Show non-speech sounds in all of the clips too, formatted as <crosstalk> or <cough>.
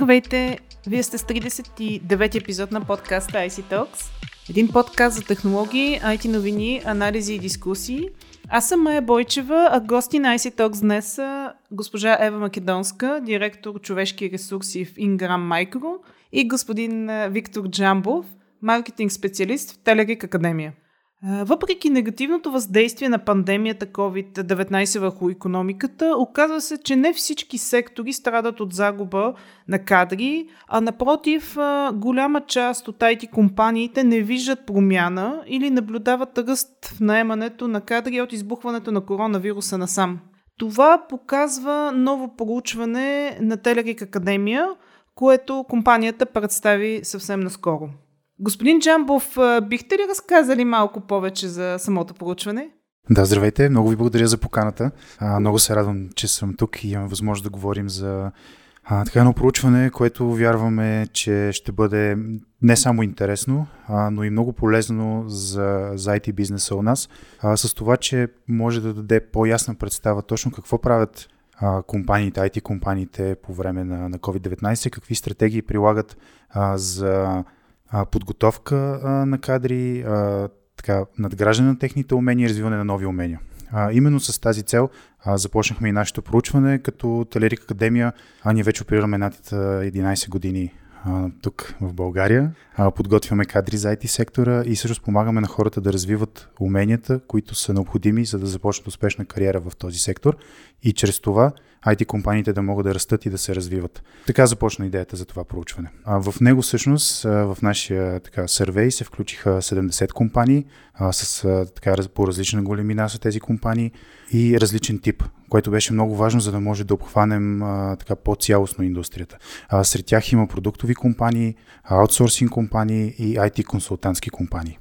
Здравейте! Вие сте с 39 епизод на подкаста IC Talks. Един подкаст за технологии, IT новини, анализи и дискусии. Аз съм Майя Бойчева, а гости на IC Talks днес са госпожа Ева Македонска, директор човешки ресурси в Ingram Micro и господин Виктор Джамбов, маркетинг специалист в Телерик Академия. Въпреки негативното въздействие на пандемията COVID-19 върху економиката, оказва се, че не всички сектори страдат от загуба на кадри, а напротив, голяма част от IT компаниите не виждат промяна или наблюдават ръст в наемането на кадри от избухването на коронавируса насам. Това показва ново проучване на Телерик Академия, което компанията представи съвсем наскоро. Господин Джамбов, бихте ли разказали малко повече за самото проучване? Да, здравейте, много ви благодаря за поканата. А, много се радвам, че съм тук и имам възможност да говорим за а, така едно проучване, което вярваме, че ще бъде не само интересно, а, но и много полезно за, за IT бизнеса у нас, а, с това, че може да даде по-ясна представа точно какво правят а, компаниите, IT компаниите по време на, на COVID-19, какви стратегии прилагат а, за подготовка на кадри, а, така, надграждане на техните умения и развиване на нови умения. А, именно с тази цел а, започнахме и нашето проучване, като Телерик Академия, а ние вече оперираме над 11 години а, тук в България. А, подготвяме кадри за IT сектора и също помагаме на хората да развиват уменията, които са необходими, за да започнат успешна кариера в този сектор и чрез това IT компаниите да могат да растат и да се развиват. Така започна идеята за това проучване. А в него всъщност в нашия така, сервей се включиха 70 компании а, с така, по различна големина са тези компании и различен тип, което беше много важно, за да може да обхванем а, така по-цялостно индустрията. А, сред тях има продуктови компании, аутсорсинг компании и IT консултантски компании.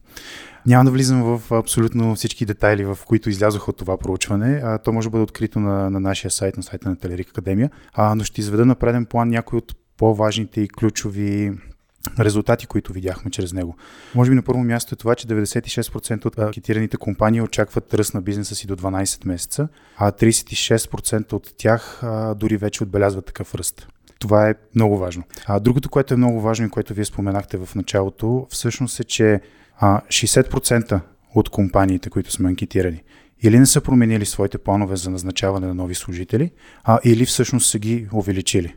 Няма да влизам в абсолютно всички детайли, в които излязоха от това проучване. А, то може да бъде открито на, на нашия сайт, на сайта на Телерик Академия, а, но ще изведа на преден план някои от по-важните и ключови резултати, които видяхме чрез него. Може би на първо място е това, че 96% от анкетираните компании очакват ръст на бизнеса си до 12 месеца, а 36% от тях а, дори вече отбелязват такъв ръст. Това е много важно. А другото, което е много важно и което вие споменахте в началото, всъщност е, че а, 60% от компаниите, които сме анкетирани, или не са променили своите планове за назначаване на нови служители, а или всъщност са ги увеличили.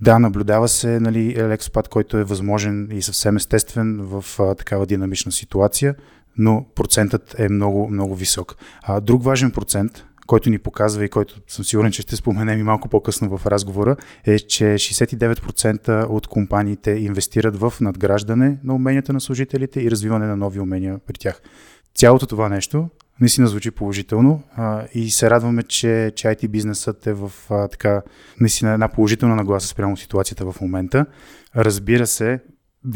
Да, наблюдава се нали, експат, който е възможен и съвсем естествен в а, такава динамична ситуация, но процентът е много, много висок. А, друг важен процент, който ни показва и който съм сигурен, че ще споменем и малко по-късно в разговора, е, че 69% от компаниите инвестират в надграждане на уменията на служителите и развиване на нови умения при тях. Цялото това нещо наистина звучи положително а, и се радваме, че, че IT бизнесът е в а, така наистина една положителна нагласа спрямо ситуацията в момента. Разбира се,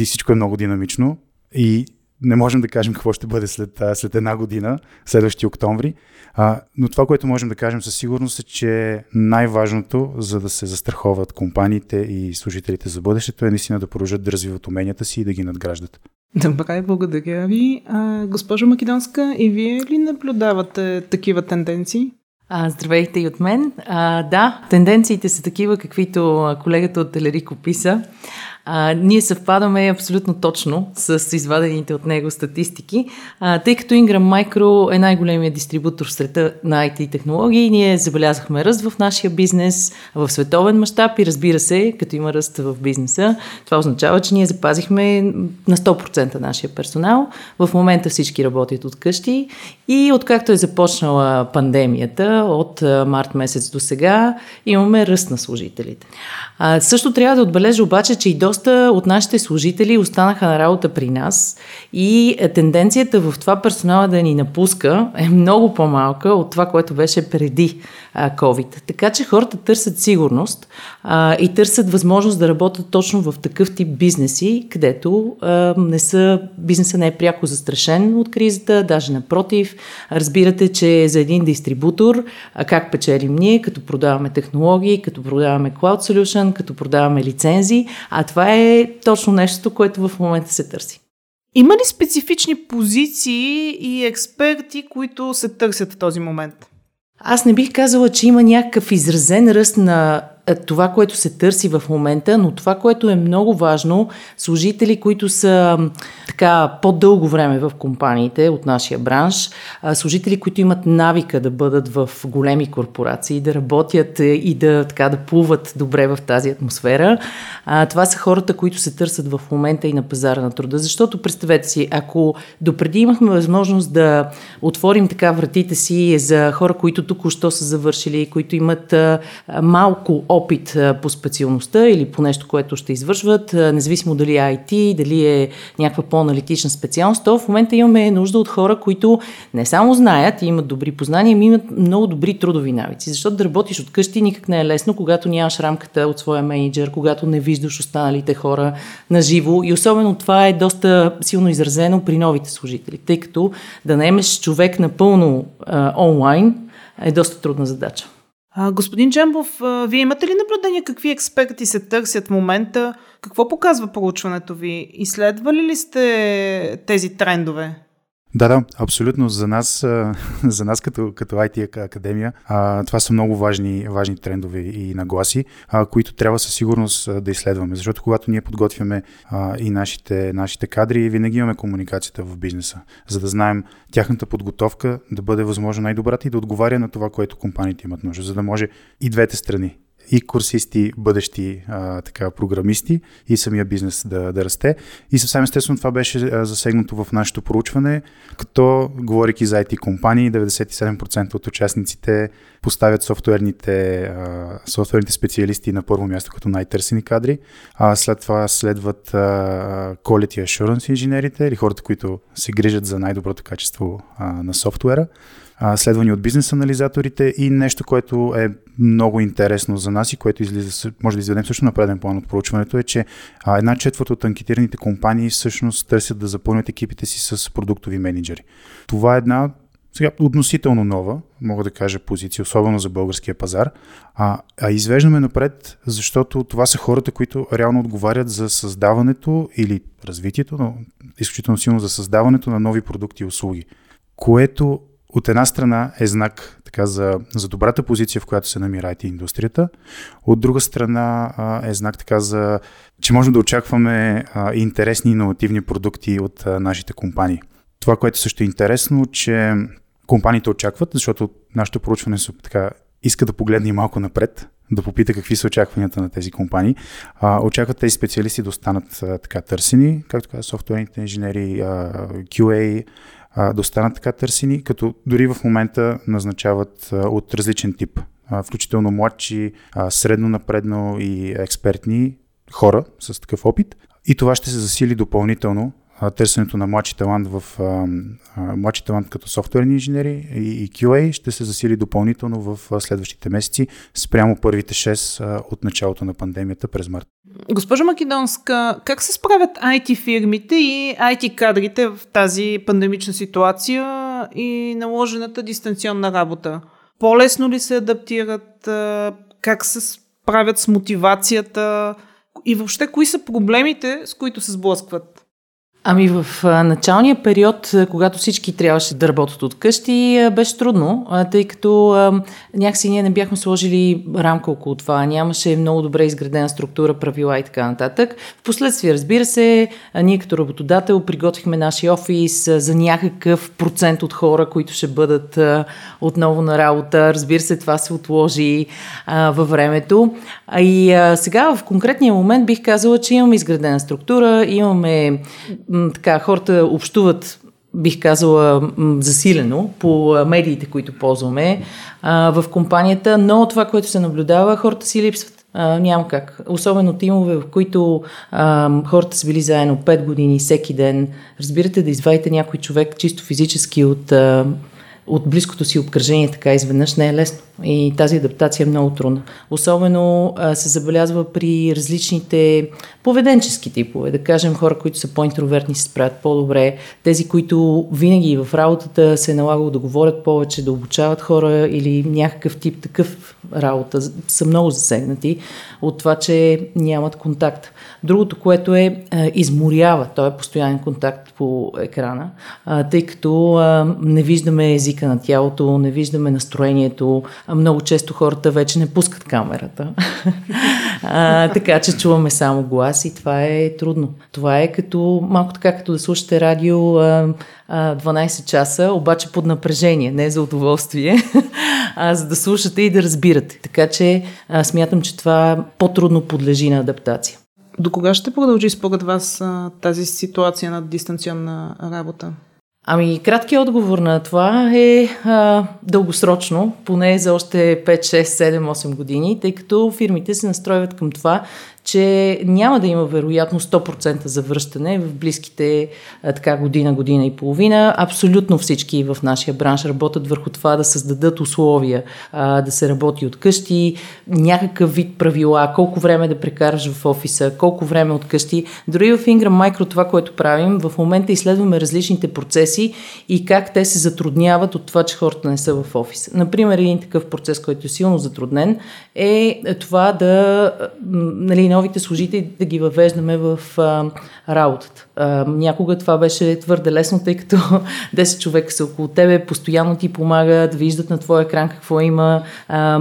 всичко е много динамично и не можем да кажем какво ще бъде след, след една година, следващия октомври. А, но това, което можем да кажем със сигурност е, че най-важното, за да се застраховат компаниите и служителите за бъдещето, е наистина да продължат да развиват уменията си и да ги надграждат. Добре, благодаря ви. А, госпожо Македонска, и вие ли наблюдавате такива тенденции? А, здравейте и от мен. А, да, тенденциите са такива, каквито колегата от Телерик описа. А, ние съвпадаме абсолютно точно с извадените от него статистики, а, тъй като Ingram Micro е най-големият дистрибутор в света на IT технологии. Ние забелязахме ръст в нашия бизнес в световен мащаб и разбира се, като има ръст в бизнеса, това означава, че ние запазихме на 100% нашия персонал. В момента всички работят от къщи и откакто е започнала пандемията от март месец до сега, имаме ръст на служителите. А, също трябва да отбележа обаче, че и доста от нашите служители останаха на работа при нас и тенденцията в това персонала да ни напуска е много по-малка от това, което беше преди COVID. Така че хората търсят сигурност а, и търсят възможност да работят точно в такъв тип бизнеси, където а, не са, бизнеса не е пряко застрашен от кризата, даже напротив. Разбирате, че за един дистрибутор, а как печелим ние, като продаваме технологии, като продаваме Cloud Solution, като продаваме лицензии, а това е точно нещо, което в момента се търси. Има ли специфични позиции и експерти, които се търсят в този момент? Аз не бих казала, че има някакъв изразен ръст на това, което се търси в момента, но това, което е много важно, служители, които са така по-дълго време в компаниите от нашия бранш, служители, които имат навика да бъдат в големи корпорации, да работят и да, така, да плуват добре в тази атмосфера, това са хората, които се търсят в момента и на пазара на труда. Защото представете си, ако допреди имахме възможност да отворим така вратите си за хора, които току-що са завършили, които имат малко опит по специалността или по нещо, което ще извършват, независимо дали е IT, дали е някаква по-аналитична специалност, то в момента имаме нужда от хора, които не само знаят и имат добри познания, но имат много добри трудови навици. Защото да работиш от къщи никак не е лесно, когато нямаш рамката от своя менеджер, когато не виждаш останалите хора на живо. И особено това е доста силно изразено при новите служители, тъй като да наемеш човек напълно а, онлайн е доста трудна задача. А, господин Джамбов, а, вие имате ли наблюдение какви експерти се търсят в момента? Какво показва проучването ви? Изследвали ли сте тези трендове? Да, да, абсолютно. За нас, <laughs> за нас като, като IT академия, това са много важни, важни трендове и нагласи, които трябва със сигурност да изследваме. Защото когато ние подготвяме и нашите, нашите кадри, винаги имаме комуникацията в бизнеса, за да знаем тяхната подготовка да бъде възможно най-добрата и да отговаря на това, което компаниите имат нужда, за да може и двете страни и курсисти, бъдещи а, така, програмисти и самия бизнес да, да расте. И съвсем естествено това беше засегнато в нашето проучване, като, говоряки за IT компании, 97% от участниците поставят софтуерните, а, софтуерните специалисти на първо място като най-търсени кадри. А след това следват а, Quality Assurance инженерите или хората, които се грижат за най-доброто качество а, на софтуера следвани от бизнес анализаторите и нещо, което е много интересно за нас и което излиза, може да изведем също на преден план от проучването е, че а, една четвърта от анкетираните компании всъщност търсят да запълнят екипите си с продуктови менеджери. Това е една сега, относително нова, мога да кажа, позиция, особено за българския пазар, а, а извеждаме напред, защото това са хората, които реално отговарят за създаването или развитието, но изключително силно за създаването на нови продукти и услуги, което от една страна е знак така, за, за добрата позиция, в която се намира IT индустрията. От друга страна а, е знак така за, че можем да очакваме а, интересни иновативни продукти от а, нашите компании. Това, което също е интересно, че компаниите очакват, защото нашето проучване са, така, иска да погледне малко напред, да попита какви са очакванията на тези компании. А, очакват тези специалисти да останат а, така търсени, както каза, софтуерните инженери, а, QA, а, да останат така търсени, като дори в момента назначават от различен тип, включително младши, средно напредно и експертни хора с такъв опит. И това ще се засили допълнително търсенето на младши талант в младши талант като софтуерни инженери и, QA ще се засили допълнително в следващите месеци спрямо първите 6 а, от началото на пандемията през март. Госпожо Македонска, как се справят IT фирмите и IT кадрите в тази пандемична ситуация и наложената дистанционна работа? По-лесно ли се адаптират? Как се справят с мотивацията? И въобще, кои са проблемите, с които се сблъскват? Ами в началния период, когато всички трябваше да работят от къщи, беше трудно, тъй като някакси ние не бяхме сложили рамка около това, нямаше много добре изградена структура, правила и така нататък. Впоследствие, разбира се, ние като работодател приготвихме нашия офис за някакъв процент от хора, които ще бъдат отново на работа. Разбира се, това се отложи във времето. И сега в конкретния момент бих казала, че имаме изградена структура, имаме така, хората общуват бих казала, засилено по медиите, които ползваме а, в компанията, но това, което се наблюдава, хората си липсват. А, няма как. Особено тимове, в които а, хората са били заедно 5 години, всеки ден. Разбирате да извадите някой човек чисто физически от а, от близкото си обкръжение така изведнъж не е лесно. И тази адаптация е много трудна. Особено а, се забелязва при различните поведенчески типове. Да кажем, хора, които са по-интровертни, се справят по-добре. Тези, които винаги в работата се е налагало да говорят повече, да обучават хора или някакъв тип такъв работа са много засегнати от това, че нямат контакт. Другото, което е, изморява, то е постоянен контакт по екрана, тъй като не виждаме езика на тялото, не виждаме настроението, много често хората вече не пускат камерата. така че чуваме само глас и това е трудно. Това е като, малко така като да слушате радио 12 часа, обаче под напрежение, не за удоволствие, а за да слушате и да разбирате. Така че а, смятам, че това по-трудно подлежи на адаптация. До кога ще продължи според вас тази ситуация на дистанционна работа? Ами, краткият отговор на това е а, дългосрочно, поне за още 5, 6, 7, 8 години, тъй като фирмите се настройват към това, че няма да има вероятно 100% завръщане в близките така година, година и половина. Абсолютно всички в нашия бранш работят върху това да създадат условия да се работи от къщи, някакъв вид правила, колко време да прекараш в офиса, колко време от къщи. Дори в Ingram Micro това, което правим, в момента изследваме различните процеси и как те се затрудняват от това, че хората не са в офис. Например, един такъв процес, който е силно затруднен, е това да нали, новите служители да ги въвеждаме в а, работата. А, някога това беше твърде лесно, тъй като <laughs> 10 човека са около тебе, постоянно ти помагат, виждат на твоя екран какво има. А,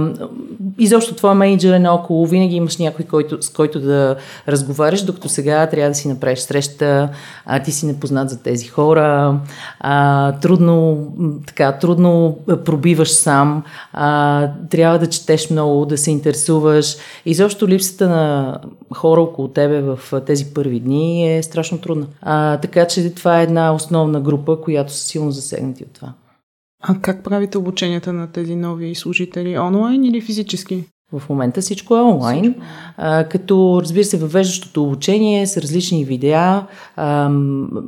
изобщо твой менеджер е наоколо, винаги имаш някой, който, с който да разговаряш, докато сега трябва да си направиш среща, а, ти си непознат за тези хора, а, трудно, така, трудно пробиваш сам, а, трябва да четеш много, да се интересуваш. Изобщо липсата на хора около тебе в тези първи дни е страшно трудна. А, така че това е една основна група, която са силно засегнати от това. А как правите обученията на тези нови служители? Онлайн или физически? В момента всичко е онлайн, всичко. А, като разбира се въвеждащото обучение с различни видеа, а,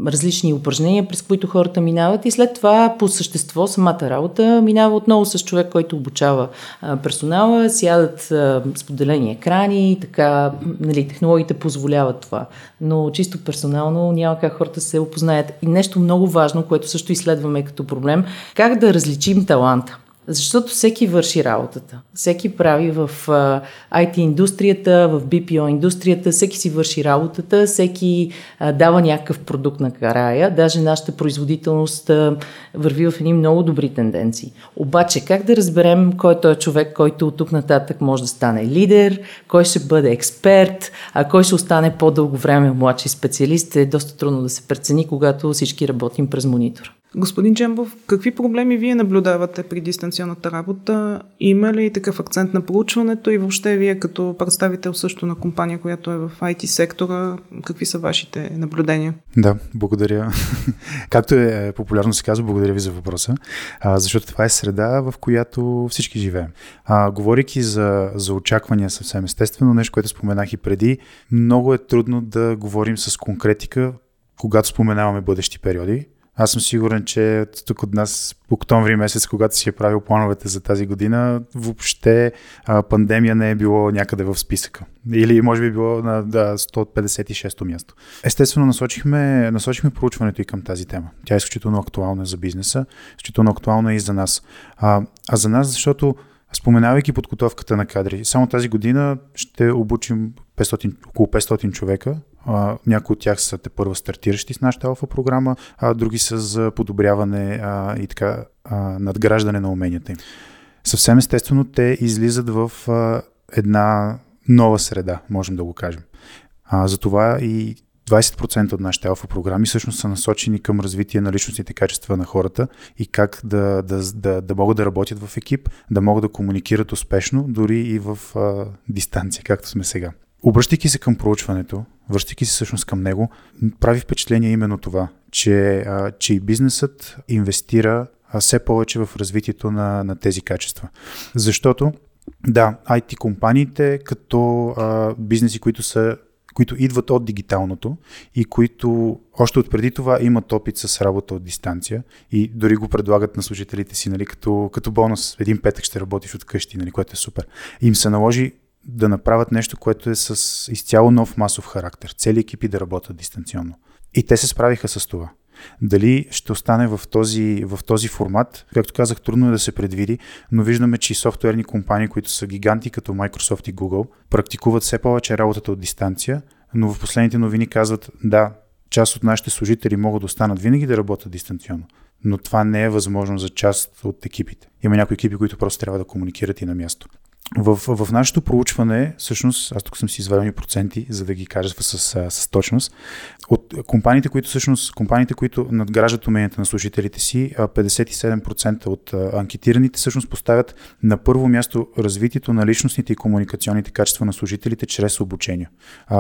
различни упражнения, през които хората минават и след това по същество самата работа минава отново с човек, който обучава а, персонала, сядат а, споделени екрани, така нали, технологиите позволяват това, но чисто персонално няма как хората се опознаят. И нещо много важно, което също изследваме като проблем, как да различим таланта. Защото всеки върши работата. Всеки прави в IT индустрията, в BPO индустрията, всеки си върши работата, всеки дава някакъв продукт на карая. Даже нашата производителност върви в едни много добри тенденции. Обаче, как да разберем кой е той човек, който от тук нататък може да стане лидер, кой ще бъде експерт, а кой ще остане по-дълго време младши специалист, е доста трудно да се прецени, когато всички работим през монитор. Господин Джембов, какви проблеми вие наблюдавате при дистанционната работа? Има ли такъв акцент на проучването и въобще вие като представител също на компания, която е в IT сектора, какви са вашите наблюдения? Да, благодаря. <laughs> Както е популярно се казва, благодаря ви за въпроса, защото това е среда, в която всички живеем. А, говорейки за, за очаквания съвсем естествено, нещо, което споменах и преди, много е трудно да говорим с конкретика, когато споменаваме бъдещи периоди, аз съм сигурен, че тук от нас октомври месец, когато си е правил плановете за тази година, въобще а, пандемия не е било някъде в списъка. Или може би е било на да, 156-то място. Естествено, насочихме, насочихме проучването и към тази тема. Тя е изключително актуална за бизнеса, изключително актуална и за нас. А, а за нас, защото споменавайки подготовката на кадри, само тази година ще обучим 500, около 500 човека някои от тях са те първа стартиращи с нашата алфа програма, а други са за подобряване а, и така а, надграждане на уменията им. Съвсем естествено те излизат в а, една нова среда, можем да го кажем. А, затова и 20% от нашите алфа програми всъщност са насочени към развитие на личностните качества на хората и как да, да, да, да могат да работят в екип, да могат да комуникират успешно, дори и в а, дистанция, както сме сега. Обръщайки се към проучването, връщайки се всъщност към него, прави впечатление именно това, че, а, че и бизнесът инвестира а, все повече в развитието на, на тези качества. Защото, да, IT компаниите като а, бизнеси, които са които идват от дигиталното и които още от преди това имат опит с работа от дистанция и дори го предлагат на служителите си, нали, като, като бонус. Един петък ще работиш от къщи, нали, което е супер. Им се наложи да направят нещо, което е с изцяло нов масов характер. Цели екипи да работят дистанционно. И те се справиха с това. Дали ще остане в този, в този формат, както казах, трудно е да се предвиди, но виждаме, че и софтуерни компании, които са гиганти като Microsoft и Google, практикуват все повече работата от дистанция, но в последните новини казват, да, част от нашите служители могат да останат винаги да работят дистанционно но това не е възможно за част от екипите. Има някои екипи, които просто трябва да комуникират и на място. В, в нашето проучване, всъщност, аз тук съм си извадил проценти, за да ги кажа с, с, с точност, от компаниите, които всъщност, компаниите, които надграждат уменията на служителите си, 57% от анкетираните всъщност поставят на първо място развитието на личностните и комуникационните качества на служителите чрез обучение,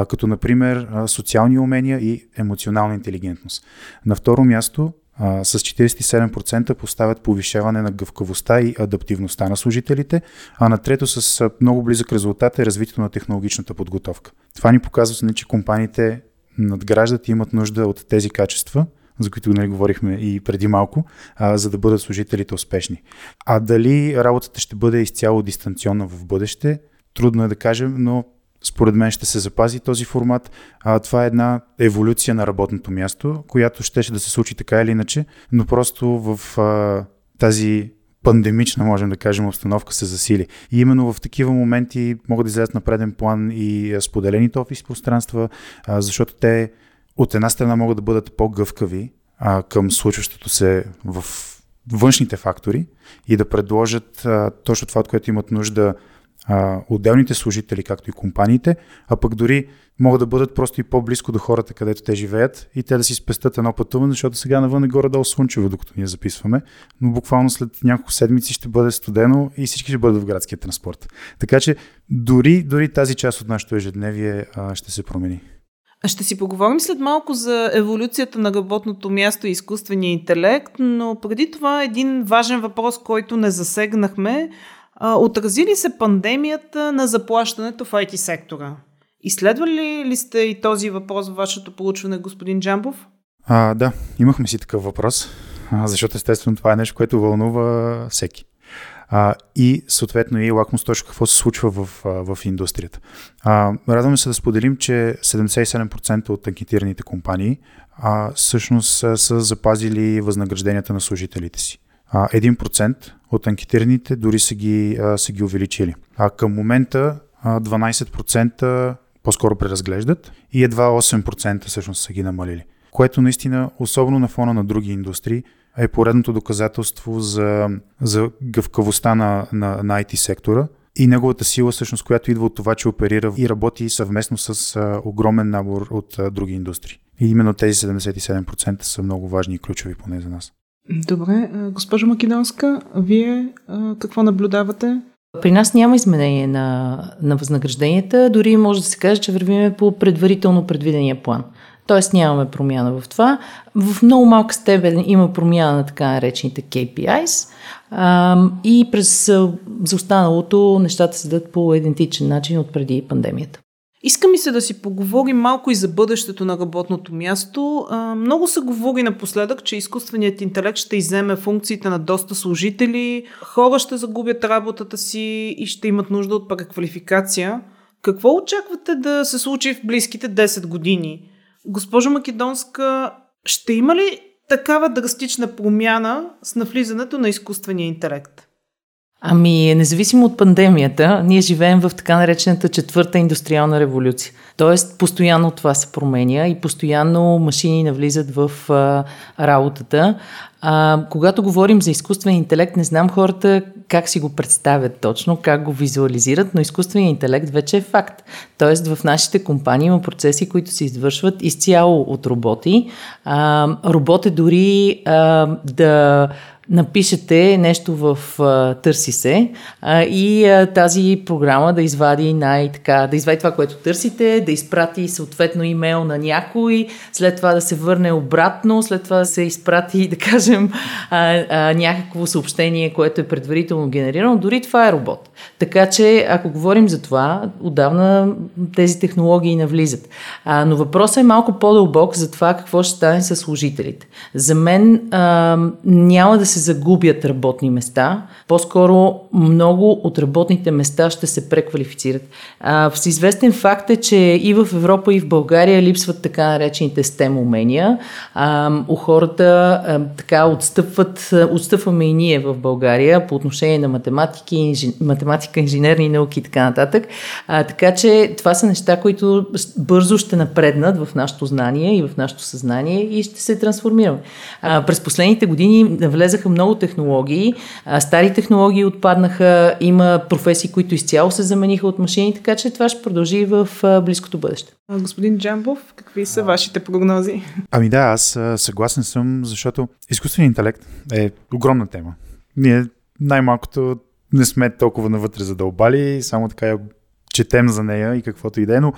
като например социални умения и емоционална интелигентност. На второ място с 47% поставят повишаване на гъвкавостта и адаптивността на служителите, а на трето с много близък резултат е развитието на технологичната подготовка. Това ни показва, че компаниите надграждат и имат нужда от тези качества, за които нали, говорихме и преди малко, а, за да бъдат служителите успешни. А дали работата ще бъде изцяло дистанционна в бъдеще, трудно е да кажем, но според мен ще се запази този формат. А, това е една еволюция на работното място, която ще, ще да се случи така или иначе, но просто в а, тази пандемична, можем да кажем, обстановка се засили. И именно в такива моменти могат да излезат на преден план и споделените офиси пространства, а, защото те от една страна могат да бъдат по-гъвкави а, към случващото се в външните фактори и да предложат а, точно това, от което имат нужда а, отделните служители, както и компаниите, а пък дори могат да бъдат просто и по-близко до хората, където те живеят и те да си спестят едно пътуване, защото сега навън е горе-долу слънчево, докато ние записваме, но буквално след няколко седмици ще бъде студено и всички ще бъдат в градския транспорт. Така че дори, дори тази част от нашето ежедневие а, ще се промени. Ще си поговорим след малко за еволюцията на работното място и изкуствения интелект, но преди това един важен въпрос, който не засегнахме – Отрази ли се пандемията на заплащането в IT сектора? Изследвали ли сте и този въпрос в вашето получване, господин Джамбов? А, да, имахме си такъв въпрос, защото естествено това е нещо, което вълнува всеки. А, и съответно и лакмус точка какво се случва в, в индустрията. А, радваме се да споделим, че 77% от анкетираните компании а, всъщност са, запазили възнагражденията на служителите си. 1% от анкетираните дори са ги, са ги увеличили. А към момента 12% по-скоро преразглеждат и едва 8% всъщност са ги намалили. Което наистина, особено на фона на други индустрии, е поредното доказателство за, за гъвкавостта на, на, на IT сектора и неговата сила, всъщност, която идва от това, че оперира и работи съвместно с а, огромен набор от а, други индустрии. И именно тези 77% са много важни и ключови поне за нас. Добре. Госпожо Македонска, вие какво наблюдавате? При нас няма изменение на, на възнагражденията, дори може да се каже, че вървиме по предварително предвидения план. Тоест нямаме промяна в това. В много малка степен има промяна на така наречените KPIs а, и през за останалото нещата се дадат по идентичен начин от преди пандемията. Иска ми се да си поговорим малко и за бъдещето на работното място. Много се говори напоследък, че изкуственият интелект ще иземе функциите на доста служители, хора ще загубят работата си и ще имат нужда от преквалификация. Какво очаквате да се случи в близките 10 години? Госпожо Македонска, ще има ли такава драстична промяна с навлизането на изкуствения интелект? Ами, независимо от пандемията, ние живеем в така наречената четвърта индустриална революция. Тоест, постоянно това се променя и постоянно машини навлизат в а, работата. А, когато говорим за изкуствен интелект, не знам хората как си го представят точно, как го визуализират, но изкуственият интелект вече е факт. Тоест, в нашите компании има процеси, които се извършват изцяло от роботи. А, робот е дори а, да напишете нещо в а, Търси се а, и а, тази програма да извади най-така, да извади това, което търсите, да изпрати съответно имейл на някой, след това да се върне обратно, след това да се изпрати, <laughs> да кажем, а, а, някакво съобщение, което е предварително генерирано. Дори това е робот. Така че, ако говорим за това, отдавна тези технологии навлизат. А, но въпросът е малко по-дълбок за това какво ще стане с служителите. За мен а, няма да се загубят работни места, по-скоро много от работните места ще се преквалифицират. А, всеизвестен факт е, че и в Европа, и в България липсват така наречените STEM умения. А, у хората а, така отстъпват, отстъпваме и ние в България по отношение на математики, инжи, математика, инженерни науки и така нататък. А, така че това са неща, които бързо ще напреднат в нашето знание и в нашето съзнание и ще се трансформираме. А, през последните години влезаха много технологии, а, стари технологии отпаднаха, има професии, които изцяло се замениха от машини, така че това ще продължи в близкото бъдеще. Господин Джамбов, какви са вашите прогнози? Ами да, аз съгласен съм, защото изкуственият интелект е огромна тема. Ние най-малкото не сме толкова навътре задълбали, само така я четем за нея и каквото и да е, но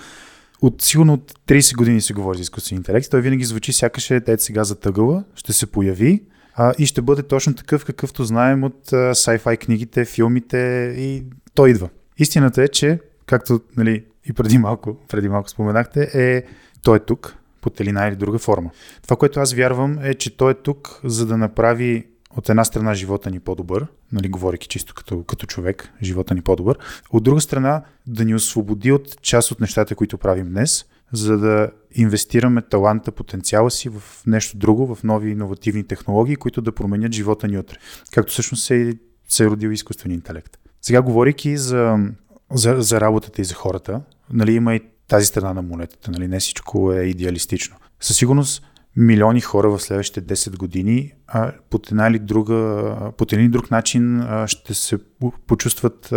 от сигурно от 30 години се говори за изкуствен интелект. Той винаги звучи сякаш е те сега затъгъла, ще се появи а, и ще бъде точно такъв, какъвто знаем от sci-fi книгите, филмите и той идва. Истината е, че, както нали, и преди малко, преди малко споменахте, е той е тук, под една или друга форма. Това, което аз вярвам е, че той е тук, за да направи от една страна живота ни по-добър, нали, говоряки чисто като, като човек, живота ни по-добър, от друга страна да ни освободи от част от нещата, които правим днес, за да инвестираме таланта, потенциала си в нещо друго, в нови иновативни технологии, които да променят живота ни утре. Както всъщност се, се е родил изкуствен интелект. Сега, говорейки за, за, за работата и за хората, нали, има и тази страна на монетата. Нали, не всичко е идеалистично. Със сигурност милиони хора в следващите 10 години а, по, една или друга, по един друг начин ще се почувстват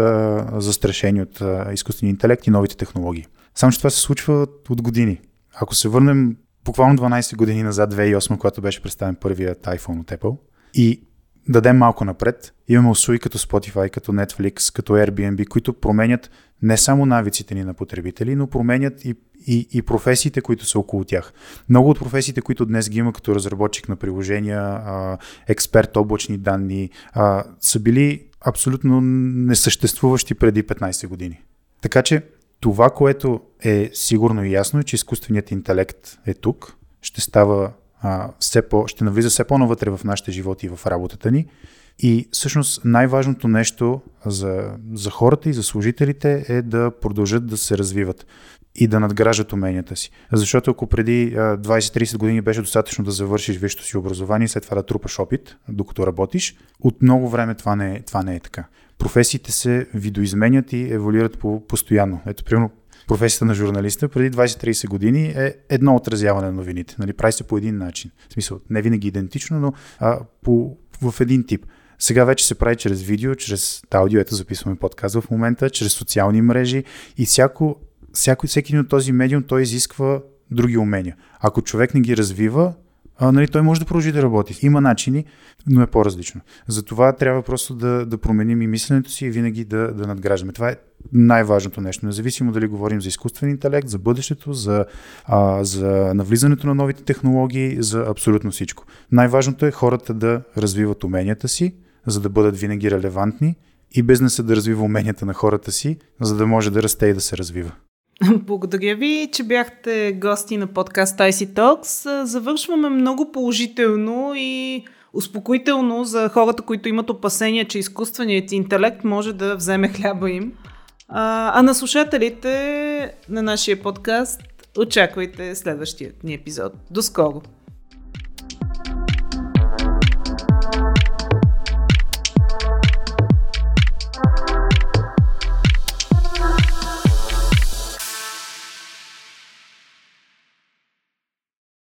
застрашени от изкуствения интелект и новите технологии. Само, че това се случва от години. Ако се върнем буквално 12 години назад, 2008, когато беше представен първият iPhone от Apple, и дадем малко напред, имаме услуги като Spotify, като Netflix, като Airbnb, които променят не само навиците ни на потребители, но променят и, и, и професиите, които са около тях. Много от професиите, които днес ги има като разработчик на приложения, а, експерт облачни данни, а, са били абсолютно несъществуващи преди 15 години. Така че това, което е сигурно и ясно, е, че изкуственият интелект е тук, ще става а, все по, ще навлиза все по-навътре в нашите животи и в работата ни. И всъщност най-важното нещо за, за хората и за служителите е да продължат да се развиват и да надграждат уменията си. Защото ако преди 20-30 години беше достатъчно да завършиш висшето си образование след това да трупаш опит, докато работиш, от много време това не, е, това не е така. Професиите се видоизменят и еволюират по, постоянно. Ето, примерно, професията на журналиста преди 20-30 години е едно отразяване на новините. Нали, прави се по един начин. В смисъл, не винаги идентично, но а, по, в един тип. Сега вече се прави чрез видео, чрез аудио, ето записваме подкаст в момента, чрез социални мрежи и всяко, всяко, всеки един от този медиум той изисква други умения. Ако човек не ги развива, а, нали, той може да продължи да работи. Има начини, но е по-различно. Затова трябва просто да, да променим и мисленето си и винаги да, да надграждаме. Това е най-важното нещо. Независимо дали говорим за изкуствен интелект, за бъдещето, за, а, за навлизането на новите технологии, за абсолютно всичко. Най-важното е хората да развиват уменията си, за да бъдат винаги релевантни и бизнеса да развива уменията на хората си, за да може да расте и да се развива. Благодаря ви, че бяхте гости на подкаст IC Talks. Завършваме много положително и успокоително за хората, които имат опасения, че изкуственият интелект може да вземе хляба им. А, а на слушателите на нашия подкаст очаквайте следващия ни епизод. До скоро!